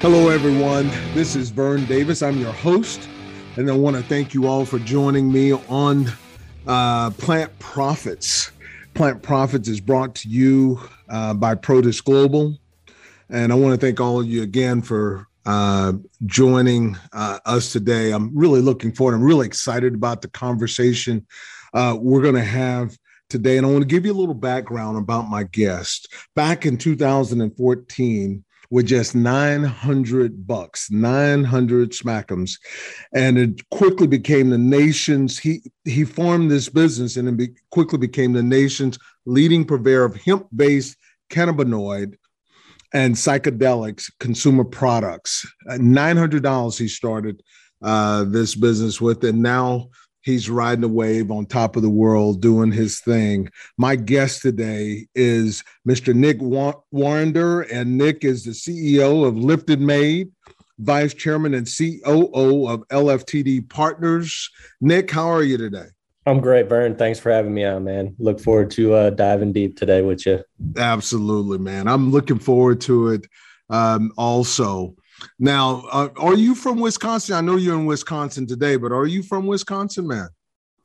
Hello, everyone. This is Vern Davis. I'm your host, and I want to thank you all for joining me on uh, Plant Profits. Plant Profits is brought to you uh, by Protis Global, and I want to thank all of you again for uh, joining uh, us today. I'm really looking forward. I'm really excited about the conversation uh, we're going to have today, and I want to give you a little background about my guest. Back in 2014 with just 900 bucks, 900 smackums. And it quickly became the nation's, he, he formed this business and it be, quickly became the nation's leading purveyor of hemp-based cannabinoid and psychedelics consumer products. $900 he started uh, this business with, and now He's riding a wave on top of the world, doing his thing. My guest today is Mr. Nick Warrender, and Nick is the CEO of Lifted Made, Vice Chairman and COO of LFTD Partners. Nick, how are you today? I'm great, Vern. Thanks for having me on, man. Look forward to uh, diving deep today with you. Absolutely, man. I'm looking forward to it um, also. Now, uh, are you from Wisconsin? I know you're in Wisconsin today, but are you from Wisconsin, man?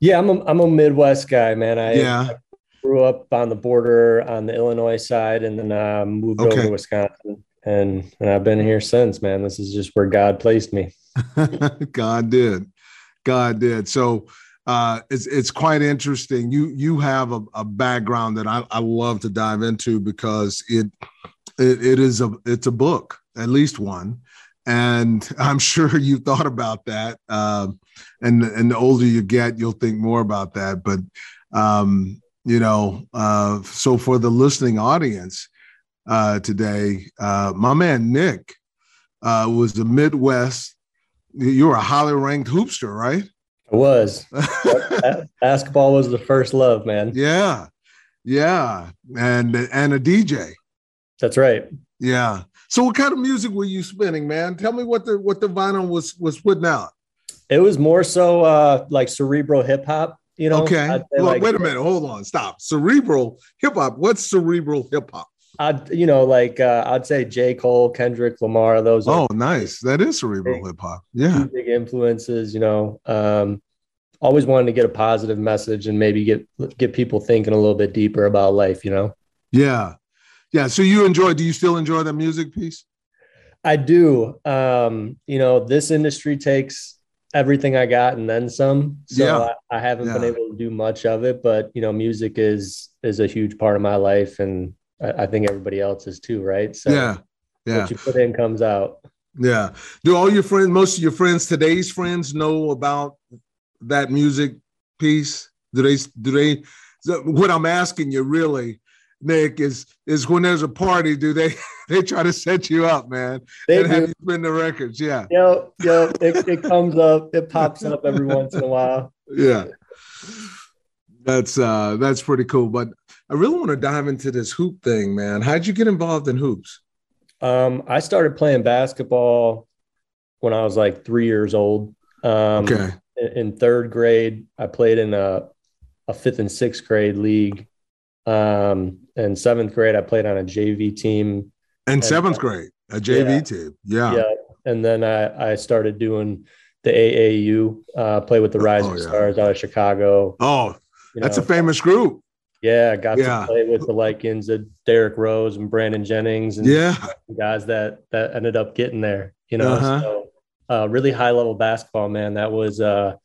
Yeah, I'm a, I'm a Midwest guy, man. I, yeah. I grew up on the border on the Illinois side and then uh, moved okay. over to Wisconsin. And, and I've been here since, man. This is just where God placed me. God did. God did. So uh, it's it's quite interesting. You you have a, a background that I, I love to dive into because it, it it is a it's a book, at least one and I'm sure you thought about that. Um, and and the older you get, you'll think more about that. But um, you know, uh, so for the listening audience uh, today, uh, my man Nick uh, was the Midwest. You were a highly ranked hoopster, right? I was. Basketball was the first love, man. Yeah, yeah, and and a DJ. That's right. Yeah. So what kind of music were you spinning, man? Tell me what the what the vinyl was was putting out. It was more so uh like cerebral hip hop, you know. Okay. Well, like, wait a minute, hold on, stop. Cerebral hip hop. What's cerebral hip hop? I'd you know, like uh, I'd say J. Cole, Kendrick Lamar, those Oh, nice. That is cerebral hip hop. Yeah. Big influences, you know. Um always wanted to get a positive message and maybe get get people thinking a little bit deeper about life, you know. Yeah. Yeah. So you enjoy, do you still enjoy the music piece? I do. Um, you know, this industry takes everything I got and then some. So yeah. I, I haven't yeah. been able to do much of it, but you know, music is is a huge part of my life and I, I think everybody else is too, right? So yeah. Yeah. What you put in comes out. Yeah. Do all your friends, most of your friends, today's friends know about that music piece? Do they do they what I'm asking you really Nick, is is when there's a party, do they they try to set you up, man? They and do. have you spin the records, yeah. Yep, yep. It, it comes up, it pops up every once in a while. Yeah. That's uh that's pretty cool. But I really want to dive into this hoop thing, man. How'd you get involved in hoops? Um, I started playing basketball when I was like three years old. Um, okay. In, in third grade, I played in a, a fifth and sixth grade league um, in seventh grade, I played on a JV team. In seventh grade, a JV yeah, team. Yeah. Yeah. And then I, I started doing the AAU, uh, play with the oh, Rising oh, yeah. Stars out of Chicago. Oh, that's know. a famous group. Yeah, got yeah. to play with the likings of Derrick Rose and Brandon Jennings and yeah. guys that that ended up getting there. You know, uh-huh. so uh, really high level basketball, man. That was uh,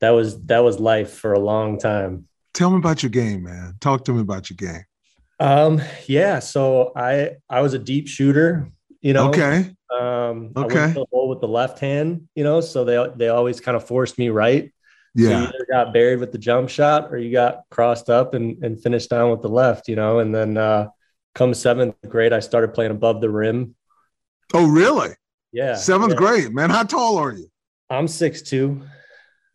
that was that was life for a long time. Tell me about your game, man. Talk to me about your game. Um, yeah. So I I was a deep shooter. You know. Okay. Um, okay. I the hole with the left hand. You know, so they they always kind of forced me right. Yeah. So you either got buried with the jump shot or you got crossed up and, and finished down with the left, you know. And then uh come seventh grade, I started playing above the rim. Oh, really? Yeah. Seventh yeah. grade, man. How tall are you? I'm six two.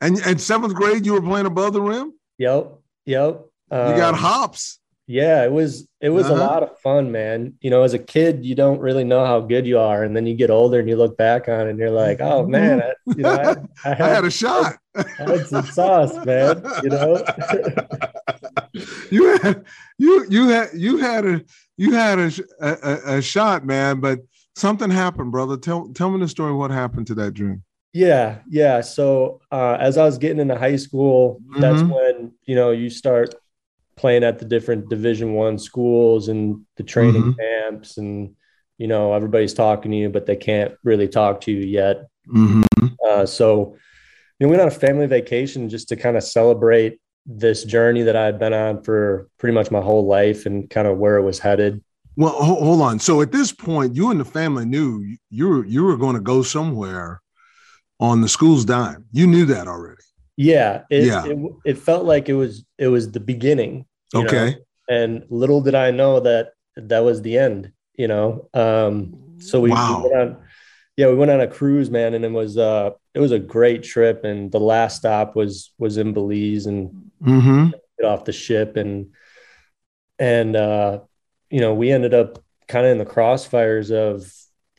And and seventh grade, you were playing above the rim? Yep. Yep. Um, you got um, hops. Yeah, it was it was uh-huh. a lot of fun, man. You know, as a kid, you don't really know how good you are, and then you get older and you look back on it and you're like, oh mm-hmm. man, I, you know, I, I, had, I had, a shot. I had some sauce, man. You know, you had you you had you had a you had a, a, a shot, man. But something happened, brother. Tell tell me the story. What happened to that dream? Yeah, yeah. So uh, as I was getting into high school, mm-hmm. that's when you know you start playing at the different Division One schools and the training mm-hmm. camps, and you know everybody's talking to you, but they can't really talk to you yet. Mm-hmm. Uh, so you know, we went on a family vacation just to kind of celebrate this journey that I had been on for pretty much my whole life and kind of where it was headed. Well, hold on. So at this point, you and the family knew you were you were going to go somewhere on the school's dime. You knew that already. Yeah, it, yeah. It, it felt like it was it was the beginning. Okay. Know? And little did I know that that was the end. You know. Um, so we, wow. we went on, yeah, we went on a cruise, man, and it was uh it was a great trip. And the last stop was was in Belize, and mm-hmm. get off the ship and and uh you know, we ended up kind of in the crossfires of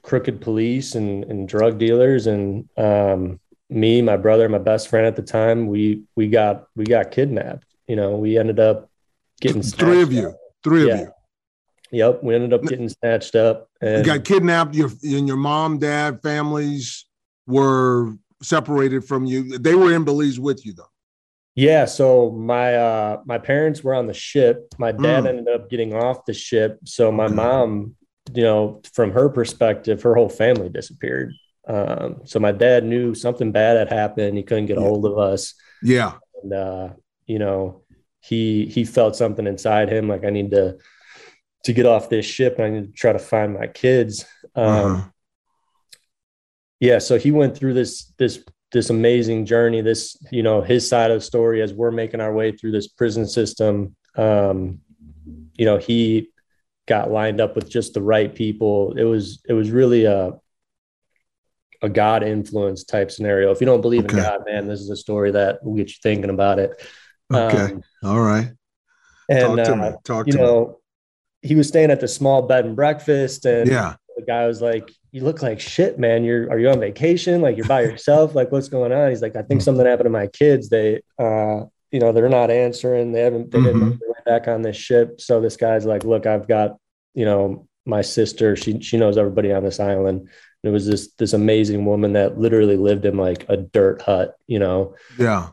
crooked police and, and drug dealers. And um, me, my brother, my best friend at the time, we we got we got kidnapped. You know, we ended up getting three of you, three yeah. of you. Yep, we ended up getting snatched up and you got kidnapped. Your and your mom, dad, families were separated from you. They were in Belize with you, though. Yeah, so my uh my parents were on the ship. My dad mm. ended up getting off the ship. So my mom, you know, from her perspective, her whole family disappeared. Um, so my dad knew something bad had happened. He couldn't get a hold of us. Yeah. And uh, you know, he he felt something inside him like I need to to get off this ship and I need to try to find my kids. Um uh-huh. yeah, so he went through this this this amazing journey this you know his side of the story as we're making our way through this prison system um you know he got lined up with just the right people it was it was really a a god influence type scenario if you don't believe okay. in god man this is a story that will get you thinking about it okay um, all right and talk to uh, me. Talk you to know me. he was staying at the small bed and breakfast and yeah the guy was like you look like shit, man. You're are you on vacation? Like you're by yourself? Like what's going on? He's like, I think something happened to my kids. They uh, you know, they're not answering. They haven't they mm-hmm. way back on this ship. So this guy's like, look, I've got, you know, my sister, she she knows everybody on this island. And it was this this amazing woman that literally lived in like a dirt hut, you know. Yeah.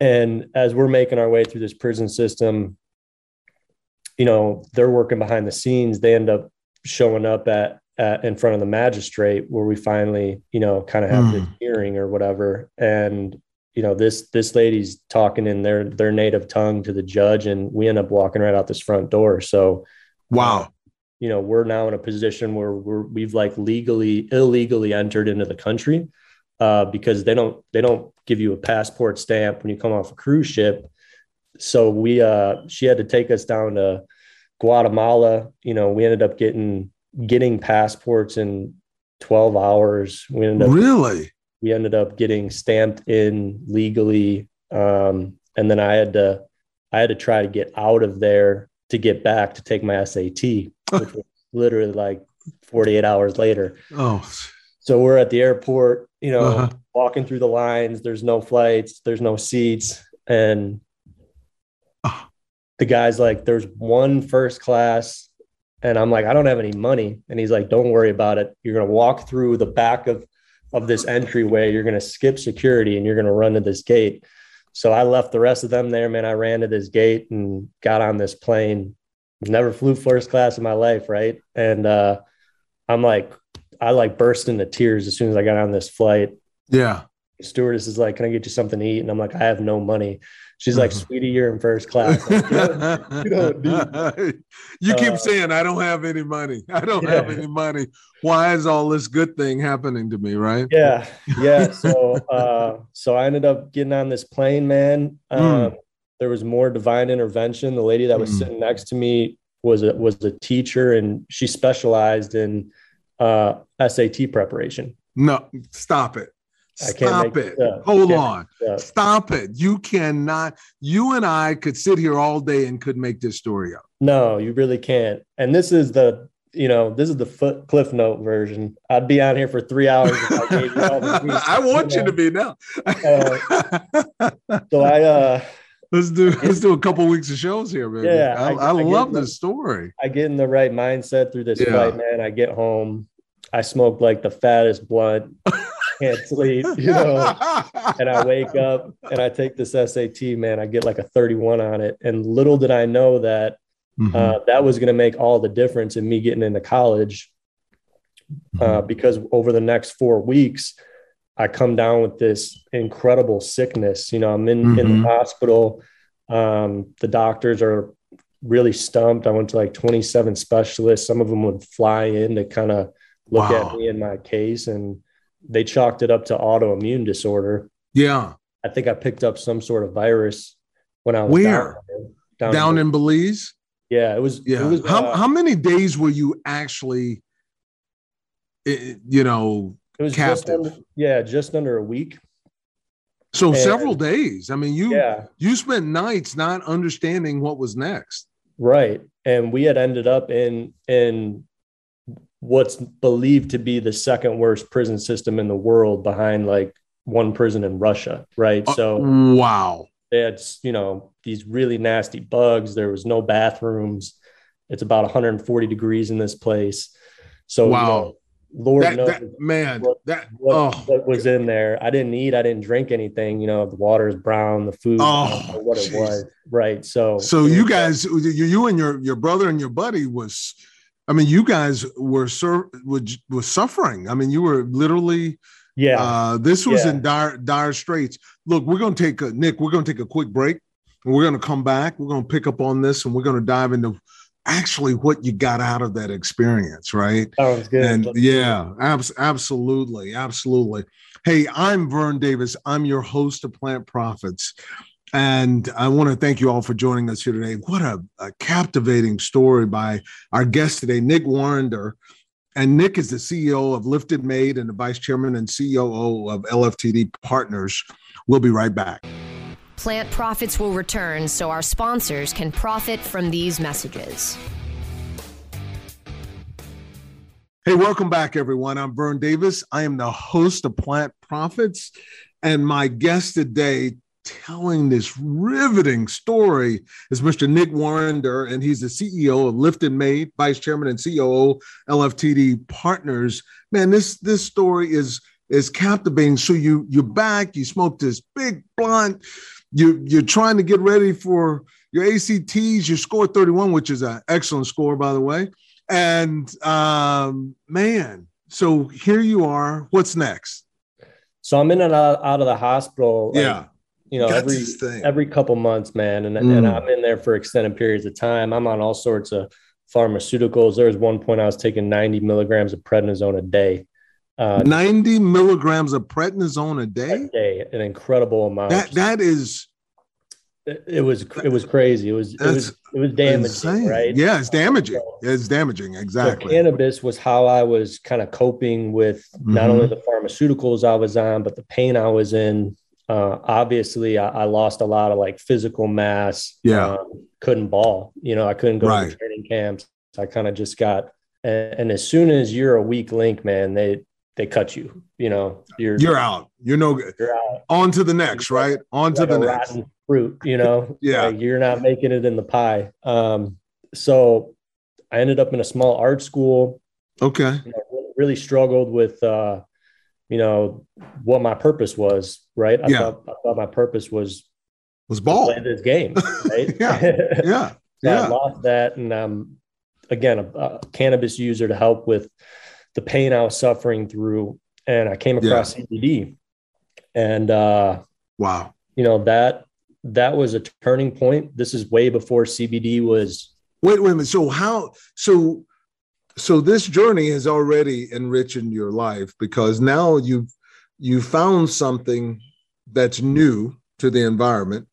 And as we're making our way through this prison system, you know, they're working behind the scenes. They end up showing up at at, in front of the magistrate where we finally, you know, kind of have mm. the hearing or whatever. And, you know, this, this lady's talking in their, their native tongue to the judge and we end up walking right out this front door. So, wow. Uh, you know, we're now in a position where we're, we've like legally, illegally entered into the country uh, because they don't, they don't give you a passport stamp when you come off a cruise ship. So we, uh, she had to take us down to Guatemala. You know, we ended up getting getting passports in 12 hours. We ended up really we ended up getting stamped in legally. Um, and then I had to I had to try to get out of there to get back to take my SAT, which was literally like 48 hours later. Oh. So we're at the airport, you know, uh-huh. walking through the lines, there's no flights, there's no seats. And uh. the guy's like, there's one first class and I'm like, I don't have any money. And he's like, don't worry about it. You're going to walk through the back of, of this entryway. You're going to skip security and you're going to run to this gate. So I left the rest of them there, man. I ran to this gate and got on this plane. Never flew first class in my life. Right. And, uh, I'm like, I like burst into tears as soon as I got on this flight. Yeah. The stewardess is like, can I get you something to eat? And I'm like, I have no money. She's like, uh-huh. sweetie, you're in first class. Like, you, don't, you, you keep uh, saying, I don't have any money. I don't yeah. have any money. Why is all this good thing happening to me? Right. Yeah. Yeah. So, uh, so I ended up getting on this plane, man. Hmm. Um, mm. There was more divine intervention. The lady that was mm. sitting next to me was a, was a teacher and she specialized in uh, SAT preparation. No, stop it. Stop it. it Hold on. It Stop it. You cannot. You and I could sit here all day and could make this story up. No, you really can't. And this is the, you know, this is the foot cliff note version. I'd be on here for three hours. I, I want you, know? you to be now. uh, so I, uh, let's do let's do a couple weeks of shows here, man. Yeah, I, I, I love this story. I get in the right mindset through this yeah. fight, man. I get home. I smoked like the fattest blunt, can't sleep, you know. and I wake up and I take this SAT, man, I get like a 31 on it. And little did I know that mm-hmm. uh, that was going to make all the difference in me getting into college. Uh, mm-hmm. because over the next four weeks, I come down with this incredible sickness. You know, I'm in, mm-hmm. in the mm-hmm. hospital. Um, the doctors are really stumped. I went to like 27 specialists. Some of them would fly in to kind of look wow. at me in my case, and they chalked it up to autoimmune disorder. Yeah. I think I picked up some sort of virus when I was where down, down, down in, Belize. Yeah, it was. Yeah. It was, how uh, how many days were you actually, eh, you know, it was captive? Just under, yeah, just under a week. So and, several days. I mean, you yeah. you spent nights not understanding what was next. Right. And we had ended up in in what's believed to be the second worst prison system in the world behind like one prison in Russia, right? Uh, so wow. They had, you know, these really nasty bugs. There was no bathrooms. It's about 140 degrees in this place. So wow. You know, Lord that, knows, that, man, what, that what, oh. what, was in there. I didn't eat. I didn't drink anything. You know, the water is brown. The food, oh, what geez. it was, right? So, so you guys, you and your your brother and your buddy was, I mean, you guys were sur- was, was suffering. I mean, you were literally, yeah. Uh, this was yeah. in dire dire straits. Look, we're gonna take a Nick. We're gonna take a quick break. And we're gonna come back. We're gonna pick up on this, and we're gonna dive into actually what you got out of that experience, right? Sounds good. And yeah, abs- absolutely, absolutely. Hey, I'm Vern Davis. I'm your host of Plant Profits. And I want to thank you all for joining us here today. What a, a captivating story by our guest today, Nick Warrender. And Nick is the CEO of Lifted Made and the vice chairman and COO of LFTD Partners. We'll be right back. Plant profits will return so our sponsors can profit from these messages. Hey, welcome back, everyone. I'm Vern Davis. I am the host of Plant Profits, and my guest today telling this riveting story is Mr. Nick Warrender, and he's the CEO of Lifted Made, Vice Chairman and COO LFTD Partners. Man, this this story is is captivating. So you you're back, you smoke this big blunt, you you're trying to get ready for your ACTs. You scored 31, which is an excellent score, by the way. And um, man, so here you are. What's next? So I'm in and out, out of the hospital. Like, yeah. You know, every every couple months, man, and, mm. and I'm in there for extended periods of time. I'm on all sorts of pharmaceuticals. There was one point I was taking 90 milligrams of prednisone a day. Uh, 90 milligrams of prednisone a day? A day, an incredible amount. That that is it, it was it was crazy. It was it was it was damaging, insane. right? Yeah, it's damaging. So, it's damaging, exactly. So cannabis was how I was kind of coping with mm-hmm. not only the pharmaceuticals I was on, but the pain I was in. Uh, obviously, I, I, lost a lot of like physical mass. Yeah, um, couldn't ball. You know, I couldn't go right. to training camps. I kind of just got and, and, as soon as you're a weak link, man, they they cut you. You know, you're you're out. You're no good. You're out. On to the next, right? On to the next. Fruit, you know. yeah, like you're not making it in the pie. Um, so I ended up in a small art school. Okay. You know, really struggled with, uh, you know, what my purpose was. Right. I yeah. thought I thought my purpose was was ball play this game. Right. yeah. Yeah. so yeah. I lost that, and um, again, a, a cannabis user to help with the pain I was suffering through, and I came across yeah. CBD, and uh, wow, you know that that was a turning point. This is way before CBD was. Wait, wait a minute. So how? So, so this journey has already enriched your life because now you've you found something that's new to the environment,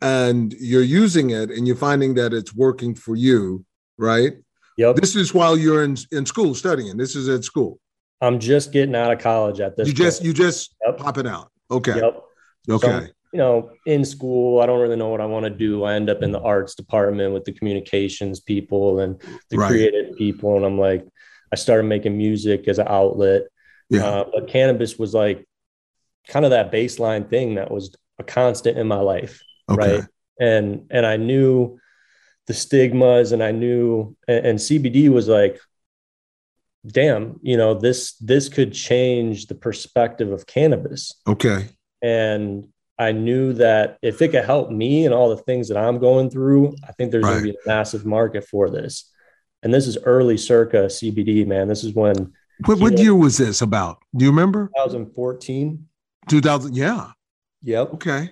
and you're using it, and you're finding that it's working for you, right? Yep. This is while you're in in school studying. This is at school. I'm just getting out of college at this. You point. just you just yep. popping out. Okay. Yep. Okay. So, you know, in school, I don't really know what I want to do. I end up in the arts department with the communications people and the right. creative people, and I'm like, I started making music as an outlet. Yeah. Uh, but cannabis was like kind of that baseline thing that was a constant in my life, okay. right? And and I knew the stigmas and I knew and, and CBD was like damn, you know, this this could change the perspective of cannabis. Okay. And I knew that if it could help me and all the things that I'm going through, I think there's right. going to be a massive market for this. And this is early circa CBD, man. This is when. What, what year was this about? Do you remember? 2014. 2000, yeah. Yep. Okay.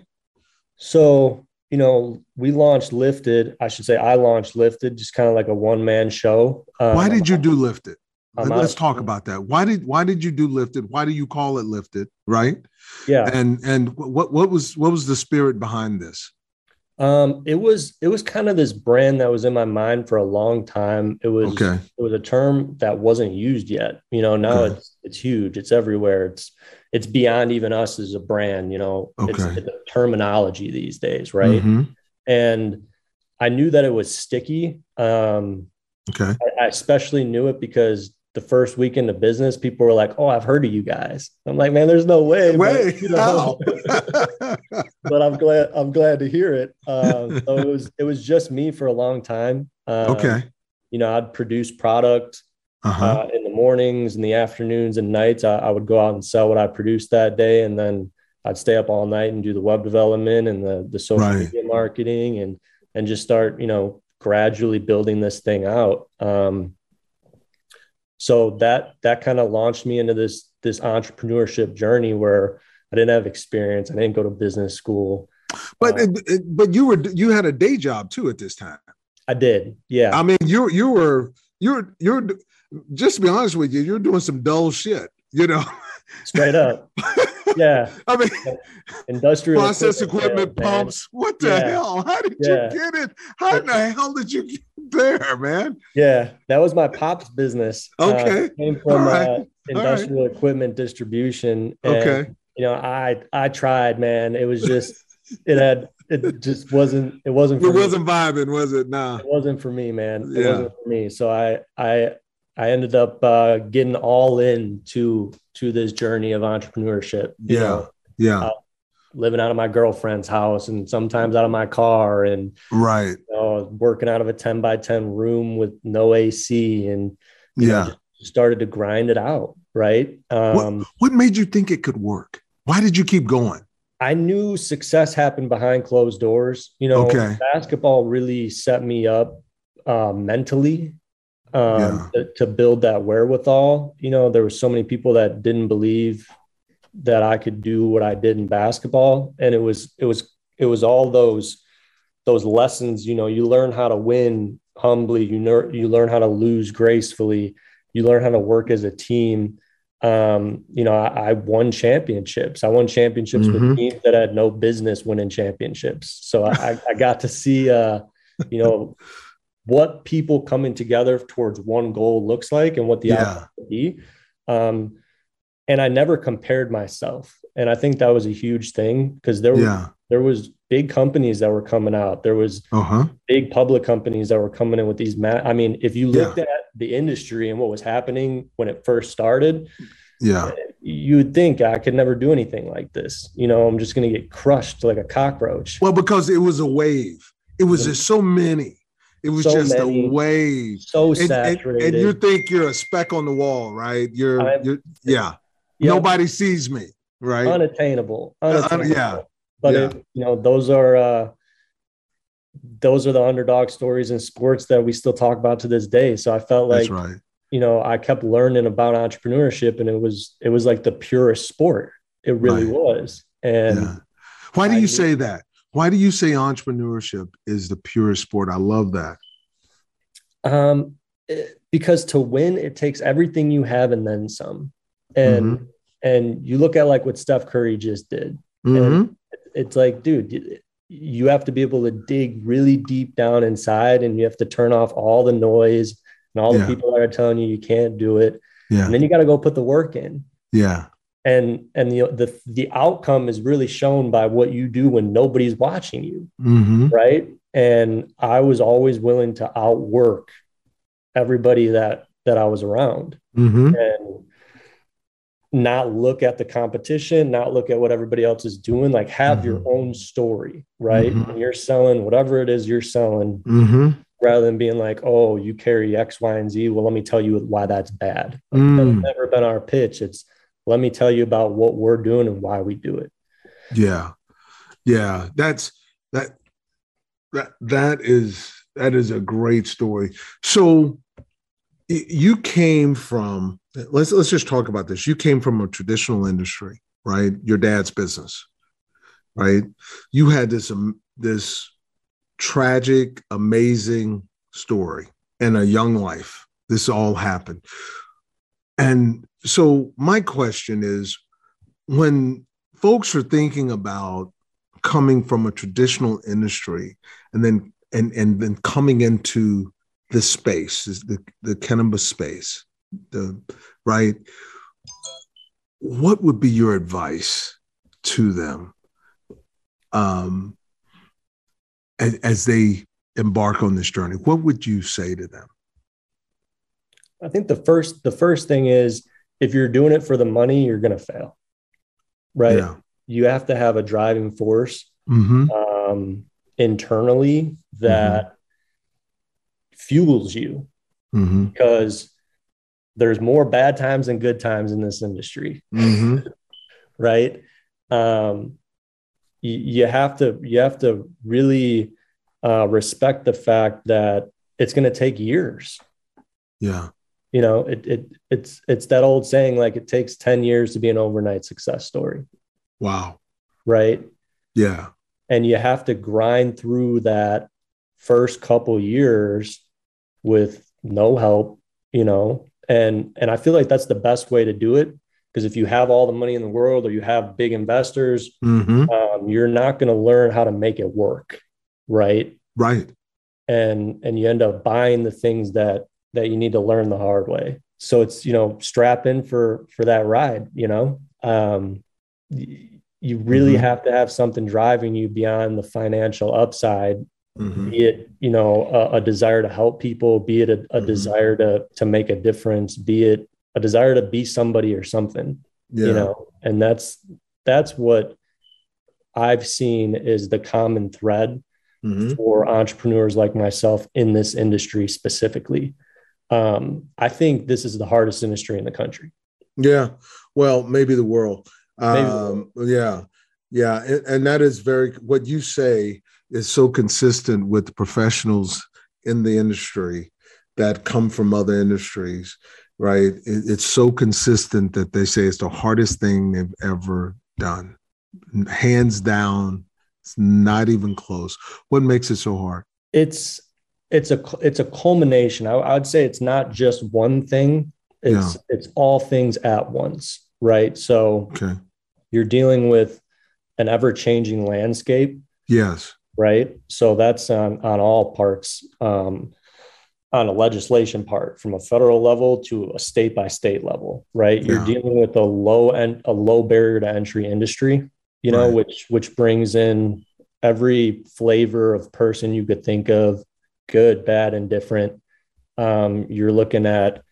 So, you know, we launched Lifted. I should say I launched Lifted, just kind of like a one man show. Um, Why did you do Lifted? Let's talk about that. Why did why did you do lifted? Why do you call it lifted? Right? Yeah. And and what what was what was the spirit behind this? Um, it was it was kind of this brand that was in my mind for a long time. It was okay. it was a term that wasn't used yet. You know, now okay. it's it's huge. It's everywhere. It's it's beyond even us as a brand. You know, okay. it's, it's a terminology these days, right? Mm-hmm. And I knew that it was sticky. Um, okay. I, I especially knew it because the first weekend of business, people were like, "Oh, I've heard of you guys." I'm like, "Man, there's no way." Way, but, you know, but I'm glad. I'm glad to hear it. Uh, so it was it was just me for a long time. Um, okay. You know, I'd produce product uh-huh. uh, in the mornings, in the afternoons, and nights. I, I, would go out and sell what I produced that day, and then I'd stay up all night and do the web development and the the social right. media marketing, and and just start, you know, gradually building this thing out. Um, so that that kind of launched me into this this entrepreneurship journey where I didn't have experience. I didn't go to business school. But uh, but you were you had a day job too at this time. I did. Yeah. I mean, you you were you're you're just to be honest with you, you're doing some dull shit. You know. Straight up. Yeah. I mean, industrial process equipment, equipment pumps. What the yeah. hell? How did yeah. you get it? How in the hell did you get there, man? Yeah, that was my pop's business. Uh, okay. Uh, came from right. uh, industrial right. equipment distribution. And, okay. You know, I I tried, man. It was just it had it just wasn't it wasn't it wasn't vibing, was it? Nah. It wasn't for me, man. It yeah. wasn't for me. So I I I ended up uh, getting all in to to this journey of entrepreneurship. yeah, know, yeah. Uh, living out of my girlfriend's house and sometimes out of my car and right you know, working out of a 10 by 10 room with no AC and yeah know, started to grind it out right um, what, what made you think it could work why did you keep going I knew success happened behind closed doors you know okay. basketball really set me up uh, mentally um, yeah. to, to, build that wherewithal. You know, there were so many people that didn't believe that I could do what I did in basketball, and it was it was it was all those those lessons. You know, you learn how to win humbly. You learn you learn how to lose gracefully. You learn how to work as a team. Um, you know, I, I, won championships. I won championships mm-hmm. with teams that had no business winning championships. So I, I got to see, uh, you know, what people coming together towards one goal looks like and what the yeah. outcome be. Um, and I never compared myself, and I think that was a huge thing because there yeah. there was big companies that were coming out. There was uh-huh. big public companies that were coming in with these. Ma- I mean, if you looked yeah. at the industry and what was happening when it first started, yeah, you would think I could never do anything like this. You know, I'm just going to get crushed like a cockroach. Well, because it was a wave. It was just so many it was so just many, a wave. So saturated. And, and, you think you're a speck on the wall, right? You're, I'm, you're yeah. Yep. Nobody sees me, right? Unattainable. unattainable. Uh, yeah. But yeah. It, you know, those are uh those are the underdog stories in sports that we still talk about to this day. So I felt like That's right. you know, I kept learning about entrepreneurship and it was it was like the purest sport. It really right. was. And yeah. why do you say that? Why do you say entrepreneurship is the purest sport? I love that. Um, because to win, it takes everything you have and then some. And mm-hmm. and you look at like what Steph Curry just did. Mm-hmm. it's like, dude, you have to be able to dig really deep down inside, and you have to turn off all the noise and all the people that are telling you you can't do it. Yeah. And then you got to go put the work in. Yeah and and the the the outcome is really shown by what you do when nobody's watching you mm-hmm. right and i was always willing to outwork everybody that that i was around mm-hmm. and not look at the competition not look at what everybody else is doing like have mm-hmm. your own story right mm-hmm. when you're selling whatever it is you're selling mm-hmm. rather than being like, oh, you carry X, Y, and Z. Well, let me tell you why that's bad. Like, mm. That's never been our pitch. It's let me tell you about what we're doing and why we do it. Yeah. Yeah. That's that that that is that is a great story. So you came from let's let's just talk about this. You came from a traditional industry, right? Your dad's business, right? You had this um, this tragic, amazing story and a young life. This all happened. And so, my question is when folks are thinking about coming from a traditional industry and then and and then coming into this space is the the cannabis space the right what would be your advice to them um as, as they embark on this journey? What would you say to them? I think the first the first thing is if you're doing it for the money you're going to fail right yeah. you have to have a driving force mm-hmm. um, internally that mm-hmm. fuels you mm-hmm. because there's more bad times than good times in this industry mm-hmm. right um, you, you have to you have to really uh, respect the fact that it's going to take years. Yeah. You know, it, it it's it's that old saying like it takes 10 years to be an overnight success story. Wow. Right? Yeah. And you have to grind through that first couple years with no help, you know. And and I feel like that's the best way to do it because if you have all the money in the world or you have big investors mm-hmm. um, you're not going to learn how to make it work right right and and you end up buying the things that that you need to learn the hard way so it's you know strap in for for that ride you know um you really mm-hmm. have to have something driving you beyond the financial upside mm-hmm. be it you know a, a, desire to help people be it a, a mm-hmm. desire to to make a difference be it a desire to be somebody or something yeah. you know and that's that's what i've seen is the common thread mm-hmm. for entrepreneurs like myself in this industry specifically um, i think this is the hardest industry in the country yeah well maybe the world um, yeah yeah and, and that is very what you say is so consistent with the professionals in the industry that come from other industries right? It, it's so consistent that they say it's the hardest thing they've ever done. Hands down, it's not even close. What makes it so hard? It's it's a it's a culmination. I, I would say it's not just one thing. It's yeah. it's all things at once, right? So okay. you're dealing with an ever changing landscape. Yes. Right. So that's on on all parts. Um, on a legislation part from a federal level to a state by state level right you're dealing with a low and a low barrier to entry industry you know right. which which brings in every flavor of person you could think of good bad and different. Um, you're looking at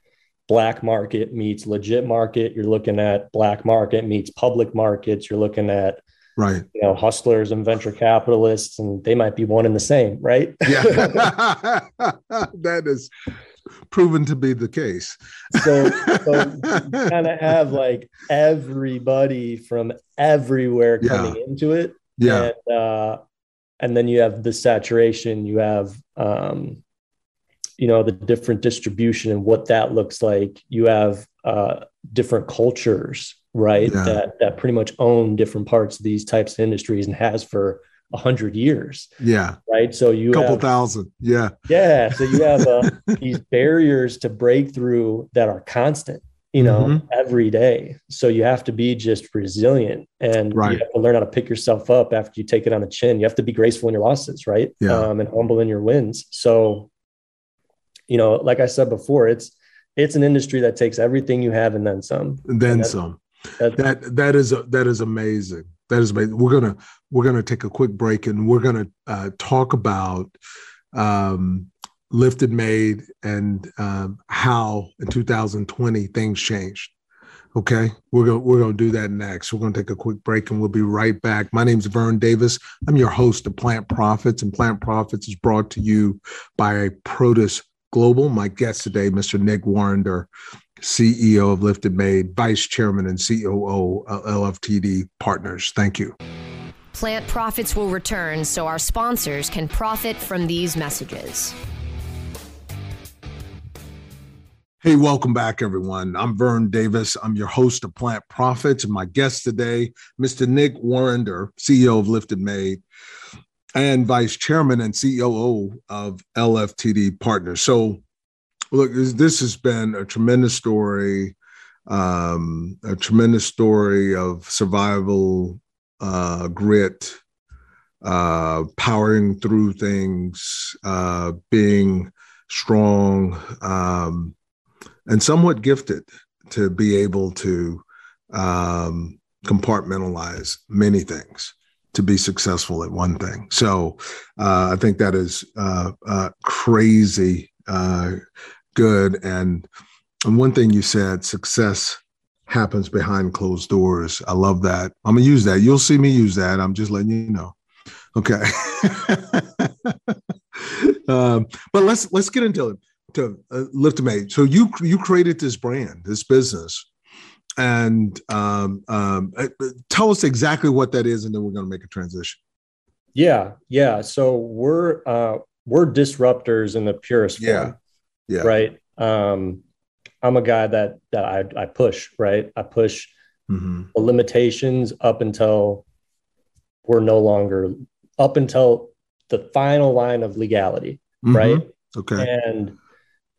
black market meets legit market. You're looking at black market meets public markets. You're looking at right. you know hustlers and venture capitalists and they might be one and the same right? Yeah. That is proven to be the case. So, so kind of have like everybody from everywhere coming yeah. into it. Yeah. And, uh, and then you have the saturation you have um, you know the different distribution and what that looks like you have uh, different cultures right? Yeah. That that pretty much own different parts of these types of industries and has for a hundred years. Yeah. Right. So you a couple have, thousand. Yeah. Yeah. So you have uh, these barriers to break through that are constant, you know, mm-hmm. every day. So you have to be just resilient and right. you have to learn how to pick yourself up after you take it on the chin. You have to be graceful in your losses, right? Yeah. Um, and humble in your wins. So, you know, like I said before, it's it's an industry that takes everything you have and then some. And then and some that that is a, that is amazing. That is amazing. We're gonna we're gonna take a quick break and we're gonna uh, talk about um, lifted made and um, how in 2020 things changed. Okay, we're gonna we're gonna do that next. We're gonna take a quick break and we'll be right back. My name is Vern Davis. I'm your host of Plant Profits, and Plant Profits is brought to you by Protis Global. My guest today, Mr. Nick Warrender, CEO of Lifted Made, Vice Chairman and COO of LFTD Partners. Thank you. Plant Profits will return so our sponsors can profit from these messages. Hey, welcome back, everyone. I'm Vern Davis. I'm your host of Plant Profits. My guest today, Mr. Nick Warrender, CEO of Lifted Made and Vice Chairman and COO of LFTD Partners. So, look, this has been a tremendous story, um, a tremendous story of survival, uh, grit, uh, powering through things, uh, being strong. Um, and somewhat gifted to be able to um, compartmentalize many things to be successful at one thing. So uh, I think that is uh, uh, crazy uh, good. And, and one thing you said, success happens behind closed doors. I love that. I'm gonna use that. You'll see me use that. I'm just letting you know. Okay. um, but let's let's get into it to uh, lift made. So you you created this brand, this business, and um, um, uh, tell us exactly what that is, and then we're going to make a transition. Yeah, yeah. So we're uh, we're disruptors in the purest form. Yeah, yeah. Right. Um, I'm a guy that that I I push. Right. I push mm-hmm. the limitations up until we're no longer up until the final line of legality. Mm-hmm. Right. Okay. And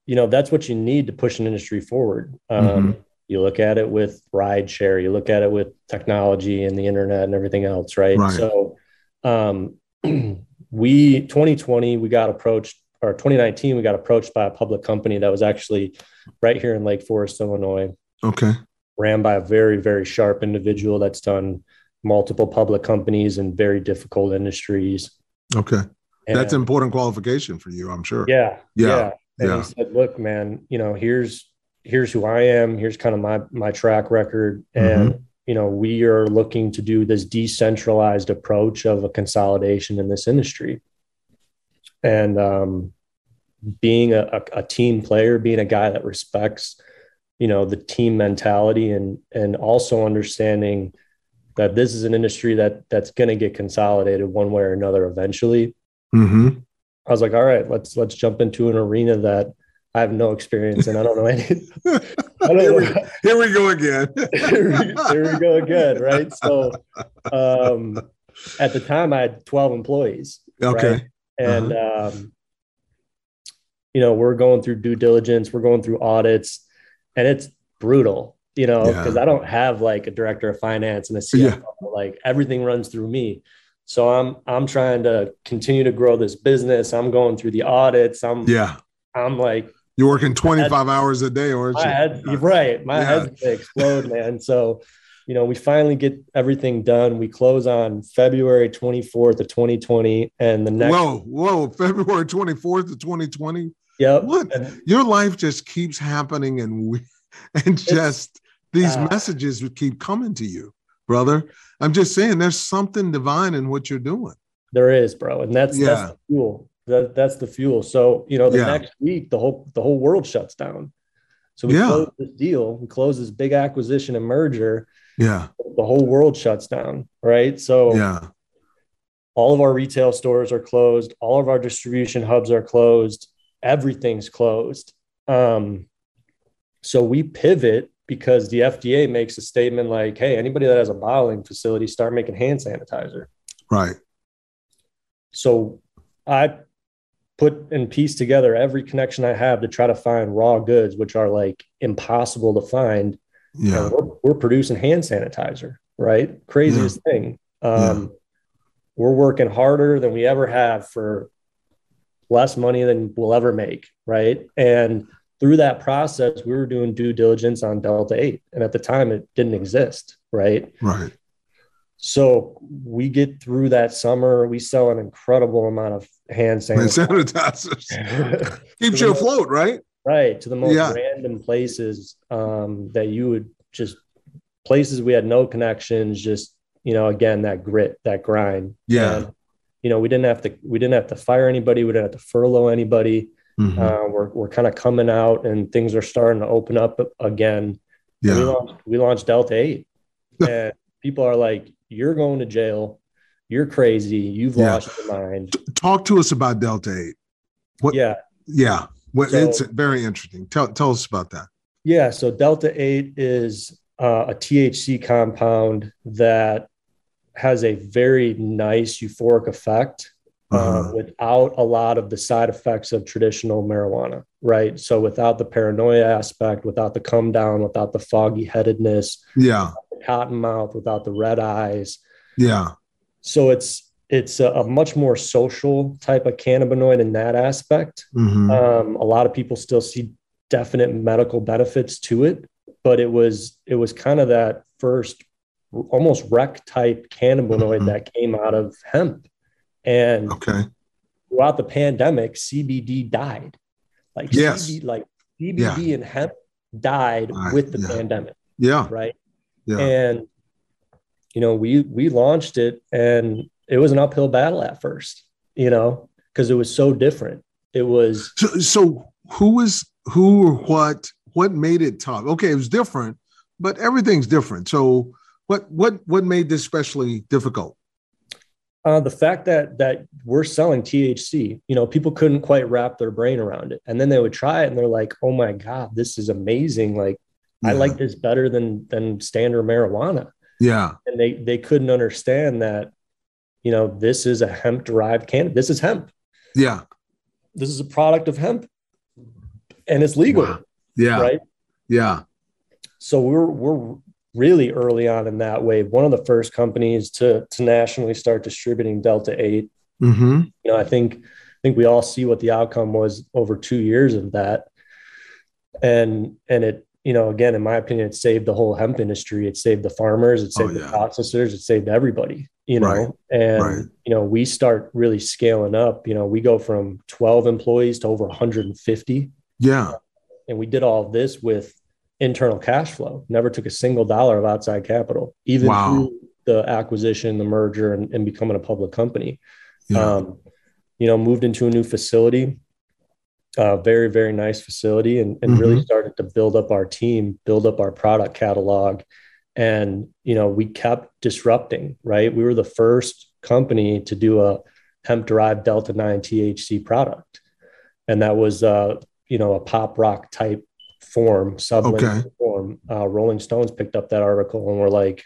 you know that's what you need to push an industry forward. Um, mm-hmm. you look at it with ride share you look at it with technology and the internet and everything else right, right. so um, we 2020 we got approached or 2019 we got approached by a public company that was actually right here in lake forest illinois. Okay. Ran by a very very sharp individual that's done multiple public companies in very difficult industries. Okay. And, that's an important qualification for you i'm sure. Yeah. Yeah, yeah and yeah. he said, "Look, man, you know, here's here's who I am. Here's kind of my my track record, and mm-hmm. you know, we are looking to do this decentralized approach of a consolidation in this industry, and um, being a, a, a team player, being a guy that respects, you know, the team mentality, and and also understanding." that this is an industry that that's going to get consolidated one way or another eventually. Mm-hmm. I was like, all right, let's let's jump into an arena that I have no experience in. I don't know any. Don't here, we, here we go again. here, we, here, we, go again, right? So, um, at the time, I had twelve employees. Okay. Right? And uh-huh. um, you know, we're going through due diligence, we're going through audits, and it's brutal. You know, because yeah. I don't have like a director of finance and a CFO. Yeah. Like everything runs through me. So I'm I'm trying to continue to grow this business. I'm going through the audits. I'm yeah. I'm like you're working 25 head, hours a day, or head, right? My yeah. head's gonna explode, man. So, you know, we finally get everything done. We close on February 24th of 2020, and the next whoa, whoa, February 24th of 2020. Yeah, what and, your life just keeps happening, and we and just these uh, messages would keep coming to you brother. I'm just saying there's something divine in what you're doing. There is, bro. And that's, yeah. that's the fuel. That, that's the fuel. So, you know, the yeah. next week, the whole, the whole world shuts down. So we yeah. close this deal, we close this big acquisition and merger. Yeah. The whole world shuts down. Right. So, yeah. All of our retail stores are closed. All of our distribution hubs are closed. Everything's closed. Um, so we pivot because the FDA makes a statement like, hey, anybody that has a bottling facility, start making hand sanitizer. Right. So I put and piece together every connection I have to try to find raw goods, which are like impossible to find. Yeah. We're, we're, producing hand sanitizer, right? Craziest yeah. thing. Um, yeah. We're working harder than we ever have for less money than we'll ever make, right? And through that process, we were doing due diligence on Delta 8. And at the time, it didn't exist. Right. Right. So we get through that summer. We sell an incredible amount of hand sanitizers. Keeps you afloat, right? Right. To the most yeah. random places um, that you would just places we had no connections, just, you know, again, that grit, that grind. Yeah. And, you know, we didn't have to, we didn't have to fire anybody. We didn't have to furlough anybody. Mm-hmm. Uh, we're, we're kind of coming out and things are starting to open up again. Yeah. We launched, we launched Delta 8 and people are like, you're going to jail. You're crazy. You've yeah. lost your mind. Talk to us about Delta 8. What, yeah. Yeah. Well, so, it's very interesting. Tell, tell us about that. Yeah. So Delta 8 is uh, a THC compound that has a very nice euphoric effect uh, uh-huh. without a lot of the side effects of traditional marijuana, right? So without the paranoia aspect, without the come down, without the foggy headedness, yeah, cotton mouth, without the red eyes, yeah. So it's it's a, a, much more social type of cannabinoid in that aspect. Mm-hmm. Um, a lot of people still see definite medical benefits to it, but it was it was kind of that first almost rec type cannabinoid mm-hmm. that came out of hemp. And okay. throughout the pandemic, CBD died. Like yes. CBD, like CBD yeah. and hemp died right. with the yeah. pandemic. Yeah. Right. Yeah. And you know, we we launched it and it was an uphill battle at first, you know, because it was so different. It was so, so who was who or what what made it tough? Okay, it was different, but everything's different. So what what what made this especially difficult? Uh, the fact that that we're selling THC, you know, people couldn't quite wrap their brain around it, and then they would try it, and they're like, "Oh my god, this is amazing! Like, yeah. I like this better than than standard marijuana." Yeah, and they they couldn't understand that, you know, this is a hemp derived cannabis. This is hemp. Yeah, this is a product of hemp, and it's legal. Wow. Yeah, right. Yeah. So we're we're really early on in that wave, one of the first companies to to nationally start distributing Delta 8. Mm-hmm. You know, I think I think we all see what the outcome was over two years of that, and and it you know again in my opinion it saved the whole hemp industry. It saved the farmers. It saved oh, yeah. the processors. It saved everybody. You know, right. and right. you know we start really scaling up. You know, we go from 12 employees to over 150. Yeah, and we did all this with internal cash flow, never took a single dollar of outside capital, even wow. through the acquisition, the merger, and, and becoming a public company. Yeah. Um, you know, moved into a new facility, uh, very, very nice facility, and, and mm-hmm. really started to build up our team, build up our product catalog. And, you know, we kept disrupting, right? We were the first company to do a hemp derived Delta 9 THC product. And that was, uh, you know, a pop rock type form, sublingual okay. form. Uh, Rolling Stones picked up that article and were like,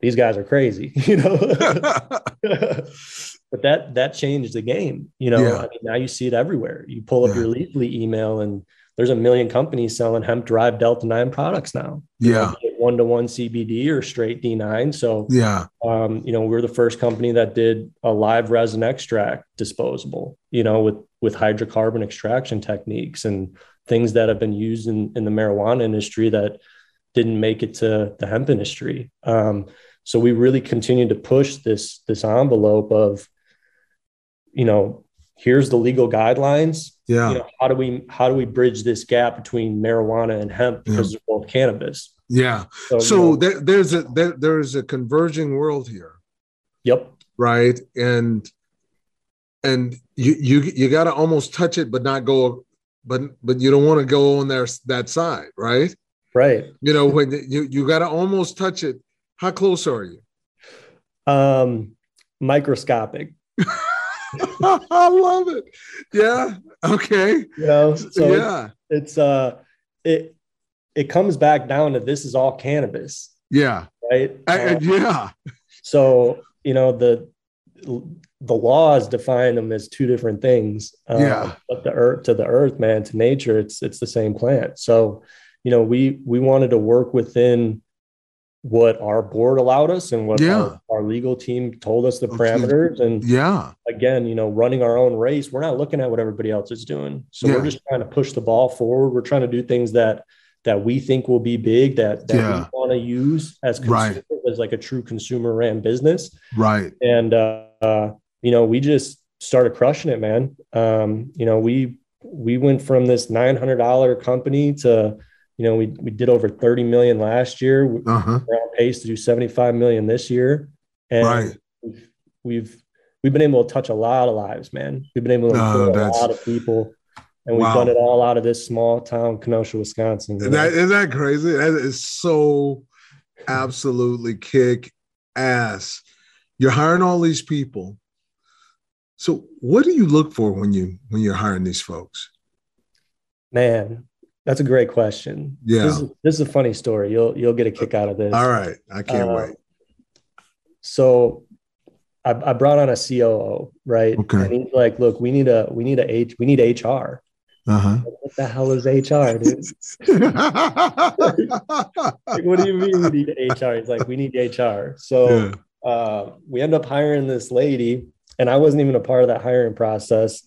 "These guys are crazy," you know. but that that changed the game. You know, yeah. I mean, now you see it everywhere. You pull up yeah. your Leafly email, and there's a million companies selling hemp derived Delta Nine products now. Yeah, one to one CBD or straight D9. So yeah, um, you know, we're the first company that did a live resin extract disposable. You know, with with hydrocarbon extraction techniques and things that have been used in, in the marijuana industry that didn't make it to the hemp industry. Um, so we really continue to push this this envelope of, you know, here's the legal guidelines. Yeah. You know, how do we how do we bridge this gap between marijuana and hemp because yeah. they're both cannabis? Yeah. So, so you know, there, there's a there, there's a converging world here. Yep. Right. And and you you you got to almost touch it, but not go but but you don't want to go on there that side, right? Right. You know, when you you got to almost touch it. How close are you? Um, microscopic. I love it. Yeah. Okay. You know, so yeah, it's, it's uh, it it comes back down to this is all cannabis. Yeah. Right. I, um, yeah. So you know the the laws define them as two different things. Um, yeah. But the earth to the earth, man, to nature, it's it's the same plant. So, you know, we we wanted to work within what our board allowed us and what yeah. our, our, legal team told us the parameters. And yeah, again, you know, running our own race, we're not looking at what everybody else is doing. So yeah. we're just trying to push the ball forward. We're trying to do things that that we think will be big that, that yeah. we want to use as right. as like a true consumer ran business. Right. And uh, you know, we just started crushing it, man. Um, you know, we we went from this nine hundred dollar company to you know, we we did over 30 million last year. Uh-huh. We're on pace to do 75 million this year. And right. we've, we've we've been able to touch a lot of lives, man. We've been able to oh, a lot of people. And we've wow. done it all out of this small town, Kenosha, Wisconsin. Isn't that, isn't that crazy? That is so absolutely kick ass. You're hiring all these people. So what do you look for when you when you're hiring these folks? Man, that's a great question. Yeah. This is, this is, a funny story. You'll you'll get a kick out of this. All right. I can't uh, wait. So I, I, brought on a COO, right? Okay. And he's like, look, we need a we need a H we need HR. Uh-huh. What the hell is HR, dude? like, what do you mean we need HR? He's like, we need HR. So yeah. uh, we end up hiring this lady, and I wasn't even a part of that hiring process.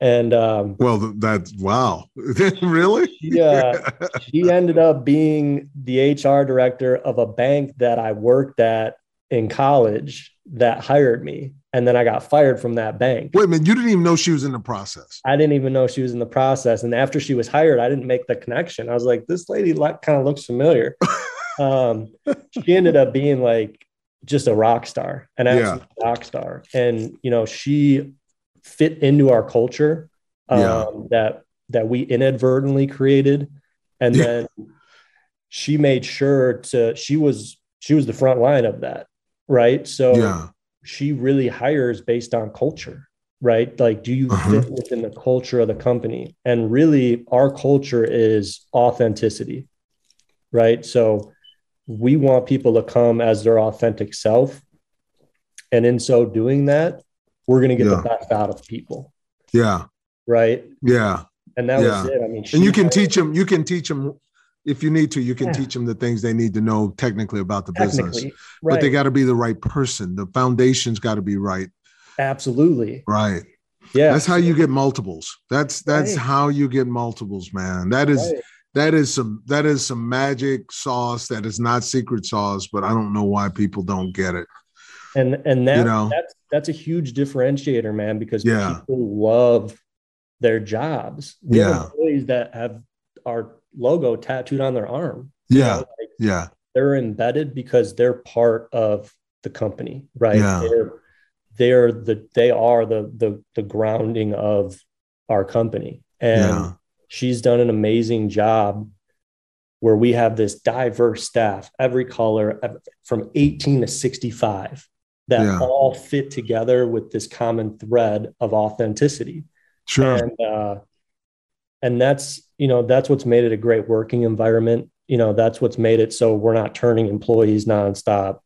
And um, well, that's wow, really? Yeah, she ended up being the HR director of a bank that I worked at in college that hired me. And then I got fired from that bank. Wait a minute, you didn't even know she was in the process. I didn't even know she was in the process. And after she was hired, I didn't make the connection. I was like, this lady like, kind of looks familiar. um, she ended up being like just a rock star, an absolute yeah. rock star. And, you know, she fit into our culture um, yeah. that that we inadvertently created, and yeah. then she made sure to she was she was the front line of that, right? So yeah. she really hires based on culture, right? Like, do you uh-huh. fit within the culture of the company? And really, our culture is authenticity, right? So we want people to come as their authentic self. And in so doing that, we're going to get yeah. the best out of people. Yeah. Right. Yeah. And that yeah. was it. I mean, and you can teach them, you can teach them if you need to, you can yeah. teach them the things they need to know technically about the business. Right. But they got to be the right person. The foundation's got to be right. Absolutely. Right. Yeah. That's how you get multiples. That's that's right. how you get multiples, man. That is right. That is some that is some magic sauce that is not secret sauce, but I don't know why people don't get it. And and that, you know? that's that's a huge differentiator, man, because yeah. people love their jobs. We yeah. employees that have our logo tattooed on their arm. Yeah. Know, like yeah. They're embedded because they're part of the company, right? Yeah. They're they're the they are the the the grounding of our company. And yeah. She's done an amazing job where we have this diverse staff, every color from 18 to 65 that yeah. all fit together with this common thread of authenticity. Sure. And uh, and that's you know that's what's made it a great working environment. You know that's what's made it so we're not turning employees nonstop.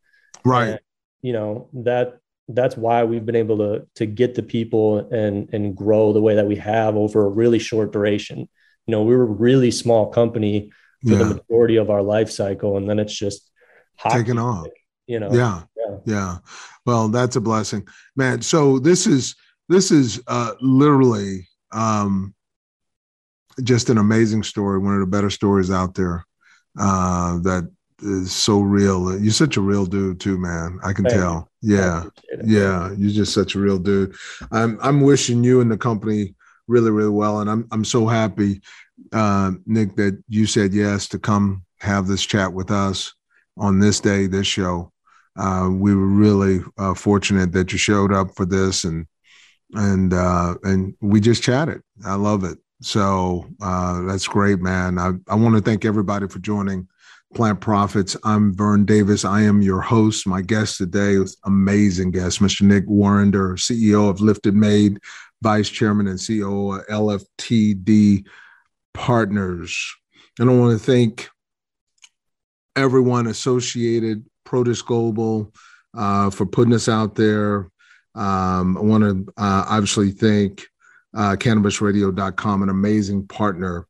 Right. And, you know that that's why we've been able to to get the people and and grow the way that we have over a really short duration. You know, we were a really small company for yeah. the majority of our life cycle, and then it's just taken off. you know? Yeah, yeah. Yeah. Well that's a blessing. Man so this is this is uh literally um just an amazing story one of the better stories out there uh that is so real. You're such a real dude too man. I can Thank tell. you. yeah. yeah. You're just such a real dude. I'm i'm wishing you and the company really really well and i'm i'm so happy uh nick that you said yes to come have this chat with us on this day this show uh, we were really uh, fortunate that you showed up for this and and uh, and we just chatted. I love it. So uh, that's great, man. I, I want to thank everybody for joining Plant Profits. I'm Vern Davis. I am your host. My guest today was amazing guest, Mr. Nick Warrender, CEO of Lifted Made, Vice Chairman and CEO of LFTD Partners. And I want to thank everyone associated Protis Global uh, for putting us out there. Um, I want to uh, obviously thank uh, CannabisRadio.com, an amazing partner.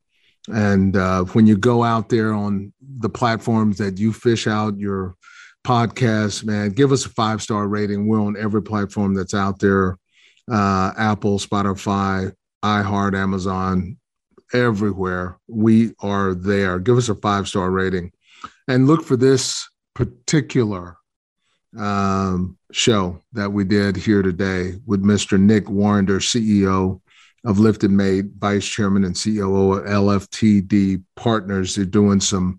And uh, when you go out there on the platforms that you fish out your podcast, man, give us a five star rating. We're on every platform that's out there uh, Apple, Spotify, iHeart, Amazon, everywhere. We are there. Give us a five star rating and look for this particular um, show that we did here today with Mr. Nick Warrender, CEO of Lifted Made, Vice Chairman and COO of LFTD Partners. They're doing some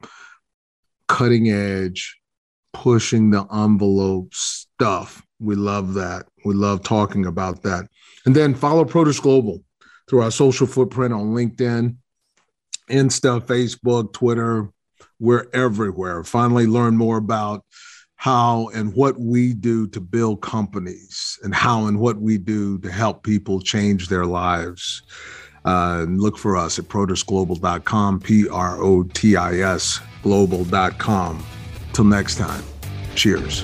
cutting edge, pushing the envelope stuff. We love that. We love talking about that. And then follow Protis Global through our social footprint on LinkedIn, Insta, Facebook, Twitter. We're everywhere. Finally, learn more about how and what we do to build companies and how and what we do to help people change their lives. Uh, look for us at protisglobal.com, P R O T I S global.com. Till next time, cheers.